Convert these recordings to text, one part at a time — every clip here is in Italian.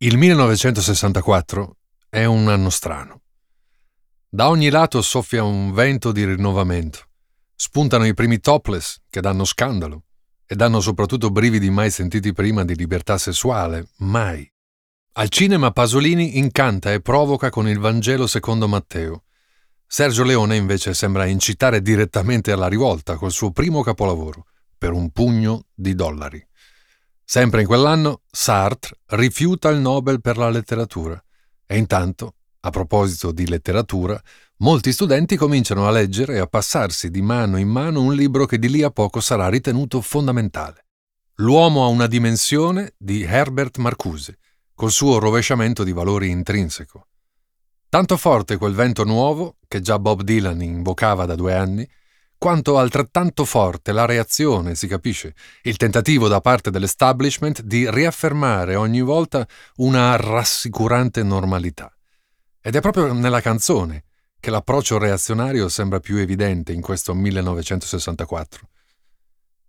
Il 1964 è un anno strano. Da ogni lato soffia un vento di rinnovamento. Spuntano i primi topless che danno scandalo e danno soprattutto brividi mai sentiti prima di libertà sessuale, mai. Al cinema Pasolini incanta e provoca con il Vangelo secondo Matteo. Sergio Leone invece sembra incitare direttamente alla rivolta col suo primo capolavoro, per un pugno di dollari. Sempre in quell'anno Sartre rifiuta il Nobel per la letteratura e intanto, a proposito di letteratura, molti studenti cominciano a leggere e a passarsi di mano in mano un libro che di lì a poco sarà ritenuto fondamentale. L'uomo ha una dimensione di Herbert Marcuse, col suo rovesciamento di valori intrinseco. Tanto forte quel vento nuovo, che già Bob Dylan invocava da due anni, quanto altrettanto forte la reazione, si capisce, il tentativo da parte dell'establishment di riaffermare ogni volta una rassicurante normalità. Ed è proprio nella canzone che l'approccio reazionario sembra più evidente in questo 1964.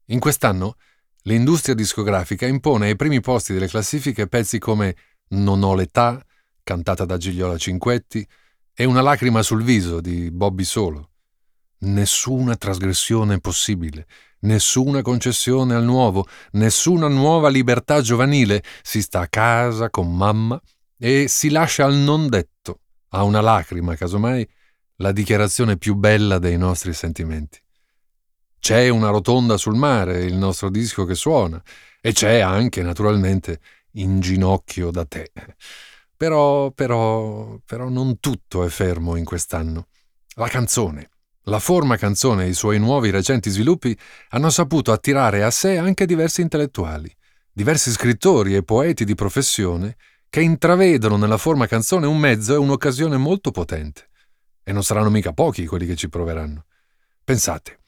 In quest'anno l'industria discografica impone ai primi posti delle classifiche pezzi come Non ho l'età, cantata da Gigliola Cinquetti, e Una lacrima sul viso di Bobby Solo nessuna trasgressione possibile, nessuna concessione al nuovo, nessuna nuova libertà giovanile, si sta a casa con mamma e si lascia al non detto, a una lacrima, casomai, la dichiarazione più bella dei nostri sentimenti. C'è una rotonda sul mare, il nostro disco che suona, e c'è anche, naturalmente, In ginocchio da te. Però, però, però non tutto è fermo in quest'anno. La canzone, la forma canzone e i suoi nuovi recenti sviluppi hanno saputo attirare a sé anche diversi intellettuali, diversi scrittori e poeti di professione che intravedono nella forma canzone un mezzo e un'occasione molto potente. E non saranno mica pochi quelli che ci proveranno. Pensate,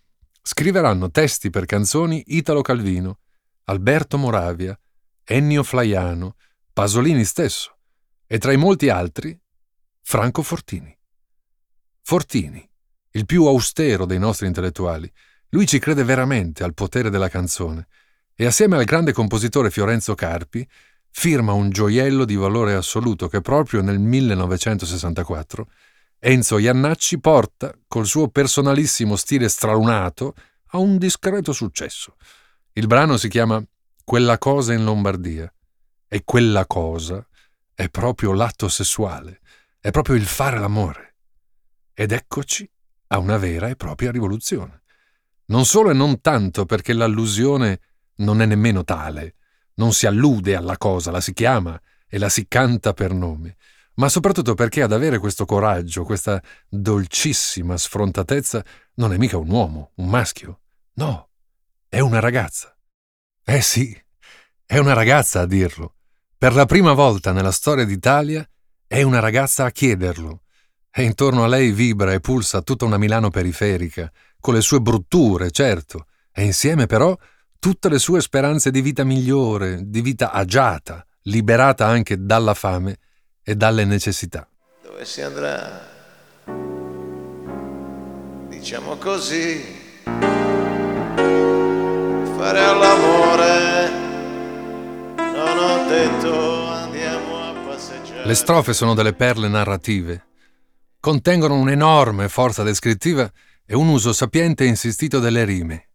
scriveranno testi per canzoni Italo Calvino, Alberto Moravia, Ennio Flaiano, Pasolini stesso e tra i molti altri Franco Fortini. Fortini, il più austero dei nostri intellettuali. Lui ci crede veramente al potere della canzone e assieme al grande compositore Fiorenzo Carpi firma un gioiello di valore assoluto che proprio nel 1964 Enzo Iannacci porta, col suo personalissimo stile stralunato, a un discreto successo. Il brano si chiama Quella cosa in Lombardia e quella cosa è proprio l'atto sessuale, è proprio il fare l'amore. Ed eccoci a una vera e propria rivoluzione. Non solo e non tanto perché l'allusione non è nemmeno tale, non si allude alla cosa, la si chiama e la si canta per nome, ma soprattutto perché ad avere questo coraggio, questa dolcissima sfrontatezza, non è mica un uomo, un maschio. No, è una ragazza. Eh sì, è una ragazza a dirlo. Per la prima volta nella storia d'Italia è una ragazza a chiederlo, e intorno a lei vibra e pulsa tutta una Milano periferica, con le sue brutture, certo, e insieme però tutte le sue speranze di vita migliore, di vita agiata, liberata anche dalla fame e dalle necessità. Dove si andrà? Diciamo così, fare all'amore, non ho detto andiamo a passeggiare. Le strofe sono delle perle narrative contengono un'enorme forza descrittiva e un uso sapiente e insistito delle rime.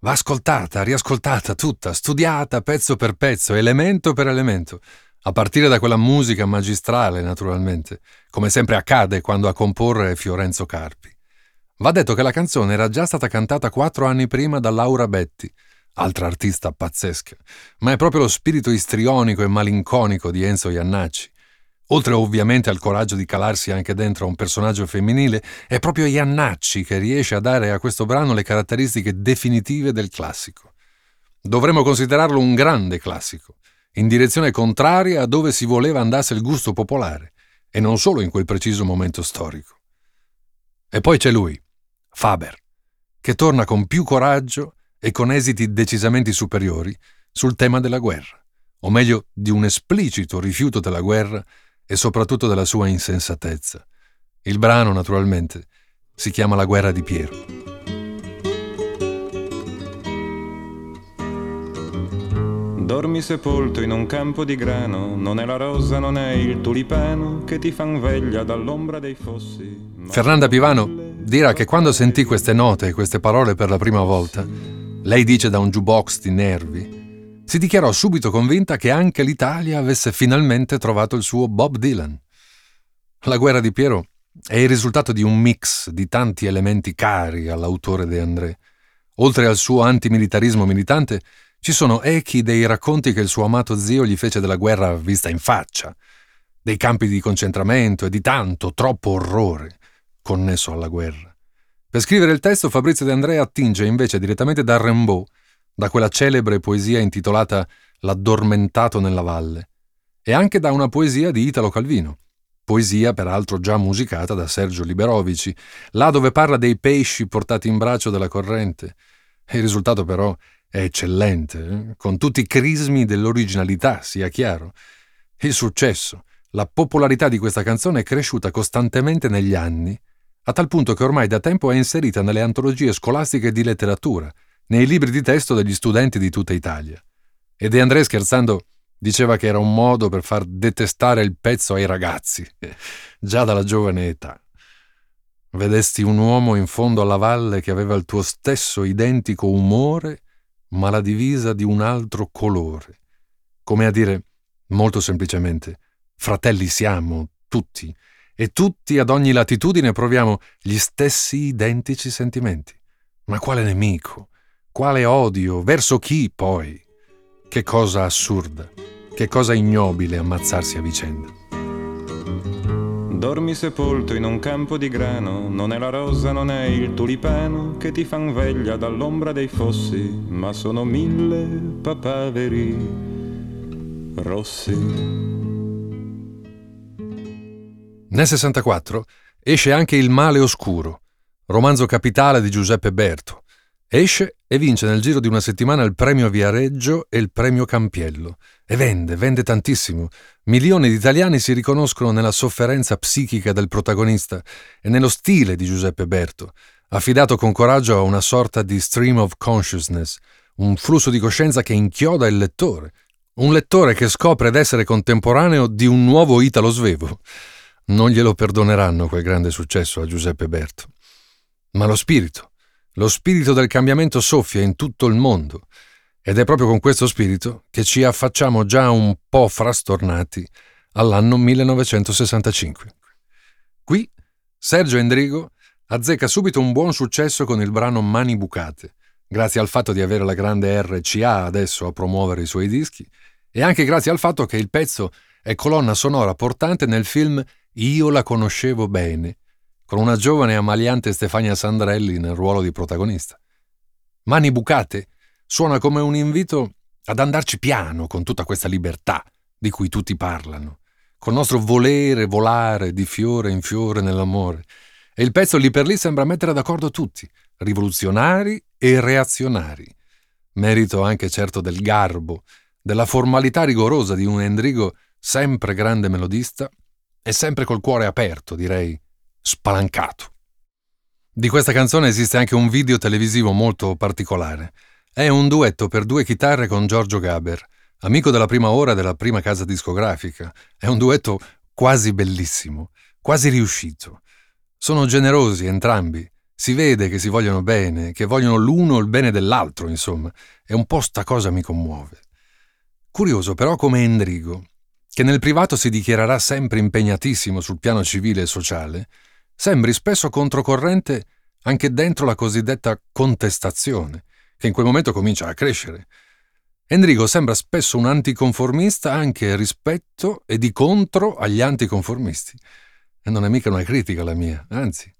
Va ascoltata, riascoltata tutta, studiata pezzo per pezzo, elemento per elemento, a partire da quella musica magistrale, naturalmente, come sempre accade quando a comporre Fiorenzo Carpi. Va detto che la canzone era già stata cantata quattro anni prima da Laura Betti, altra artista pazzesca, ma è proprio lo spirito istrionico e malinconico di Enzo Iannacci, Oltre ovviamente al coraggio di calarsi anche dentro a un personaggio femminile, è proprio Iannacci che riesce a dare a questo brano le caratteristiche definitive del classico. Dovremmo considerarlo un grande classico, in direzione contraria a dove si voleva andasse il gusto popolare, e non solo in quel preciso momento storico. E poi c'è lui, Faber, che torna con più coraggio e con esiti decisamente superiori sul tema della guerra, o meglio di un esplicito rifiuto della guerra e soprattutto della sua insensatezza. Il brano, naturalmente, si chiama La guerra di Piero. Dormi sepolto in un campo di grano, non è la rosa, non è il tulipano che ti fan veglia dall'ombra dei fossi. Fernanda Pivano dirà che quando sentì queste note e queste parole per la prima volta, lei dice da un jukebox di nervi, si dichiarò subito convinta che anche l'Italia avesse finalmente trovato il suo Bob Dylan. La guerra di Piero è il risultato di un mix di tanti elementi cari all'autore De André. Oltre al suo antimilitarismo militante, ci sono echi dei racconti che il suo amato zio gli fece della guerra vista in faccia, dei campi di concentramento e di tanto, troppo orrore connesso alla guerra. Per scrivere il testo Fabrizio De Andrea attinge invece direttamente da Rimbaud, da quella celebre poesia intitolata L'addormentato nella valle, e anche da una poesia di Italo Calvino, poesia peraltro già musicata da Sergio Liberovici, là dove parla dei pesci portati in braccio dalla corrente. Il risultato però è eccellente, eh? con tutti i crismi dell'originalità, sia chiaro. Il successo, la popolarità di questa canzone è cresciuta costantemente negli anni, a tal punto che ormai da tempo è inserita nelle antologie scolastiche di letteratura, nei libri di testo degli studenti di tutta Italia. E De André scherzando diceva che era un modo per far detestare il pezzo ai ragazzi, già dalla giovane età. Vedesti un uomo in fondo alla valle che aveva il tuo stesso identico umore ma la divisa di un altro colore. Come a dire, molto semplicemente, fratelli siamo, tutti, e tutti ad ogni latitudine proviamo gli stessi identici sentimenti. Ma quale nemico? Quale odio? Verso chi poi? Che cosa assurda, che cosa ignobile ammazzarsi a vicenda. Dormi sepolto in un campo di grano, non è la rosa, non è il tulipano che ti fan veglia dall'ombra dei fossi, ma sono mille papaveri rossi. Nel 64 esce anche Il male oscuro, romanzo capitale di Giuseppe Berto. Esce e vince nel giro di una settimana il premio Viareggio e il premio Campiello. E vende, vende tantissimo. Milioni di italiani si riconoscono nella sofferenza psichica del protagonista e nello stile di Giuseppe Berto, affidato con coraggio a una sorta di stream of consciousness, un flusso di coscienza che inchioda il lettore. Un lettore che scopre d'essere contemporaneo di un nuovo Italo Svevo. Non glielo perdoneranno quel grande successo a Giuseppe Berto. Ma lo spirito, lo spirito del cambiamento soffia in tutto il mondo ed è proprio con questo spirito che ci affacciamo già un po' frastornati all'anno 1965. Qui Sergio Endrigo azzecca subito un buon successo con il brano Mani Bucate, grazie al fatto di avere la grande RCA adesso a promuovere i suoi dischi e anche grazie al fatto che il pezzo è colonna sonora portante nel film Io la conoscevo bene con una giovane e ammaliante Stefania Sandrelli nel ruolo di protagonista. Mani bucate suona come un invito ad andarci piano con tutta questa libertà di cui tutti parlano, col nostro volere volare di fiore in fiore nell'amore. E il pezzo lì per lì sembra mettere d'accordo tutti, rivoluzionari e reazionari. Merito anche certo del garbo, della formalità rigorosa di un Endrigo sempre grande melodista e sempre col cuore aperto, direi, spalancato. Di questa canzone esiste anche un video televisivo molto particolare. È un duetto per due chitarre con Giorgio Gaber, amico della prima ora della prima casa discografica. È un duetto quasi bellissimo, quasi riuscito. Sono generosi entrambi. Si vede che si vogliono bene, che vogliono l'uno il bene dell'altro, insomma. E un po' sta cosa mi commuove. Curioso però come Endrigo, che nel privato si dichiarerà sempre impegnatissimo sul piano civile e sociale, sembri spesso controcorrente anche dentro la cosiddetta contestazione, che in quel momento comincia a crescere. Enrico sembra spesso un anticonformista anche rispetto e di contro agli anticonformisti. E non è mica una critica la mia, anzi.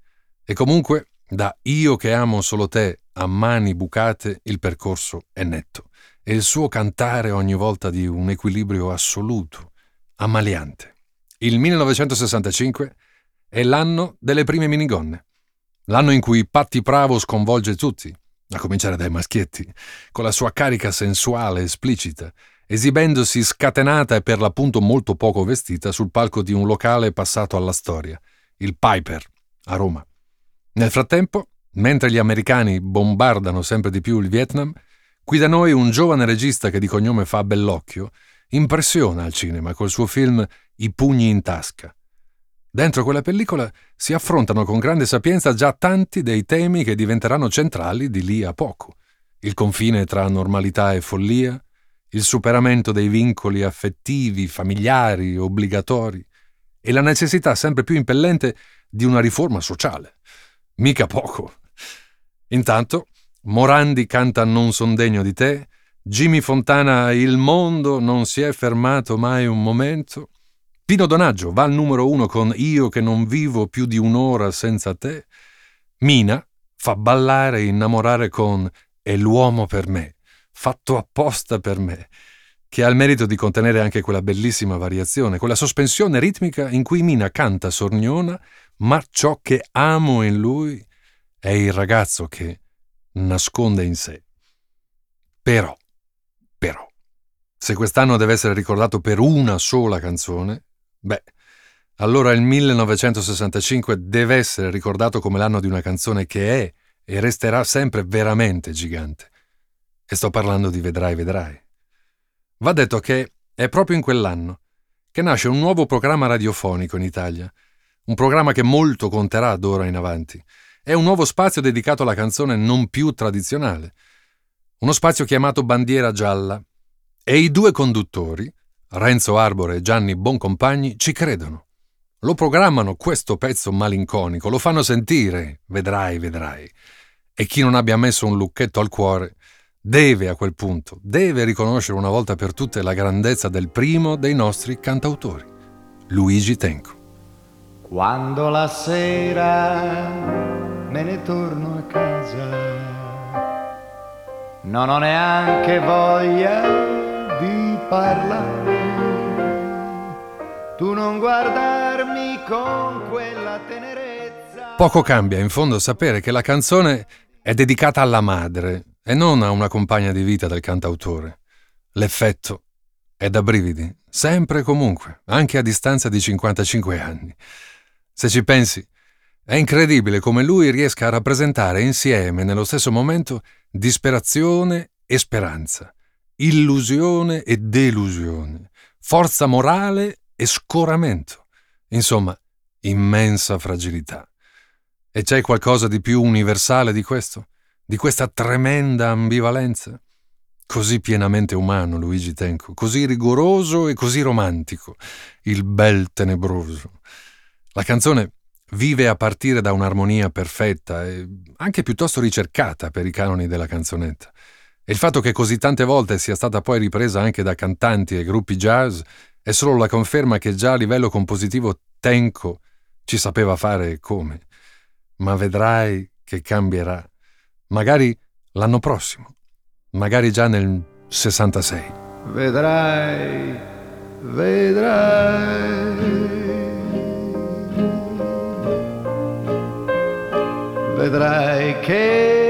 E comunque, da io che amo solo te a mani bucate, il percorso è netto. E il suo cantare ogni volta di un equilibrio assoluto, ammaliante. Il 1965 è l'anno delle prime minigonne. L'anno in cui Patti Pravo sconvolge tutti, a cominciare dai maschietti, con la sua carica sensuale esplicita, esibendosi scatenata e per l'appunto molto poco vestita sul palco di un locale passato alla storia, il Piper, a Roma. Nel frattempo, mentre gli americani bombardano sempre di più il Vietnam, Qui da noi un giovane regista che di cognome fa Bellocchio impressiona al cinema col suo film I pugni in tasca. Dentro quella pellicola si affrontano con grande sapienza già tanti dei temi che diventeranno centrali di lì a poco. Il confine tra normalità e follia, il superamento dei vincoli affettivi, familiari, obbligatori e la necessità sempre più impellente di una riforma sociale. Mica poco. Intanto, Morandi canta Non son degno di te, Jimmy Fontana Il mondo non si è fermato mai un momento, Pino Donaggio va al numero uno con Io che non vivo più di un'ora senza te, Mina fa ballare e innamorare con È l'uomo per me, fatto apposta per me, che ha il merito di contenere anche quella bellissima variazione, quella sospensione ritmica in cui Mina canta sorniona, ma ciò che amo in lui è il ragazzo che nasconde in sé. Però, però, se quest'anno deve essere ricordato per una sola canzone, beh, allora il 1965 deve essere ricordato come l'anno di una canzone che è e resterà sempre veramente gigante. E sto parlando di Vedrai, vedrai. Va detto che è proprio in quell'anno che nasce un nuovo programma radiofonico in Italia, un programma che molto conterà d'ora in avanti. È un nuovo spazio dedicato alla canzone non più tradizionale, uno spazio chiamato Bandiera Gialla. E i due conduttori, Renzo Arbore e Gianni Boncompagni, ci credono. Lo programmano questo pezzo malinconico, lo fanno sentire, vedrai, vedrai. E chi non abbia messo un lucchetto al cuore deve a quel punto, deve riconoscere una volta per tutte la grandezza del primo dei nostri cantautori, Luigi Tenco. Quando la sera me ne torno a casa, non ho neanche voglia di parlare. Tu non guardarmi con quella tenerezza. Poco cambia in fondo sapere che la canzone è dedicata alla madre e non a una compagna di vita del cantautore. L'effetto è da brividi, sempre e comunque, anche a distanza di 55 anni. Se ci pensi, è incredibile come lui riesca a rappresentare insieme, nello stesso momento, disperazione e speranza, illusione e delusione, forza morale e scoramento. Insomma, immensa fragilità. E c'è qualcosa di più universale di questo? di questa tremenda ambivalenza? Così pienamente umano Luigi Tenco, così rigoroso e così romantico, il bel tenebroso. La canzone vive a partire da un'armonia perfetta e anche piuttosto ricercata per i canoni della canzonetta. E il fatto che così tante volte sia stata poi ripresa anche da cantanti e gruppi jazz è solo la conferma che già a livello compositivo Tenco ci sapeva fare e come. Ma vedrai che cambierà magari l'anno prossimo, magari già nel 66. Vedrai, vedrai. Vedrai che.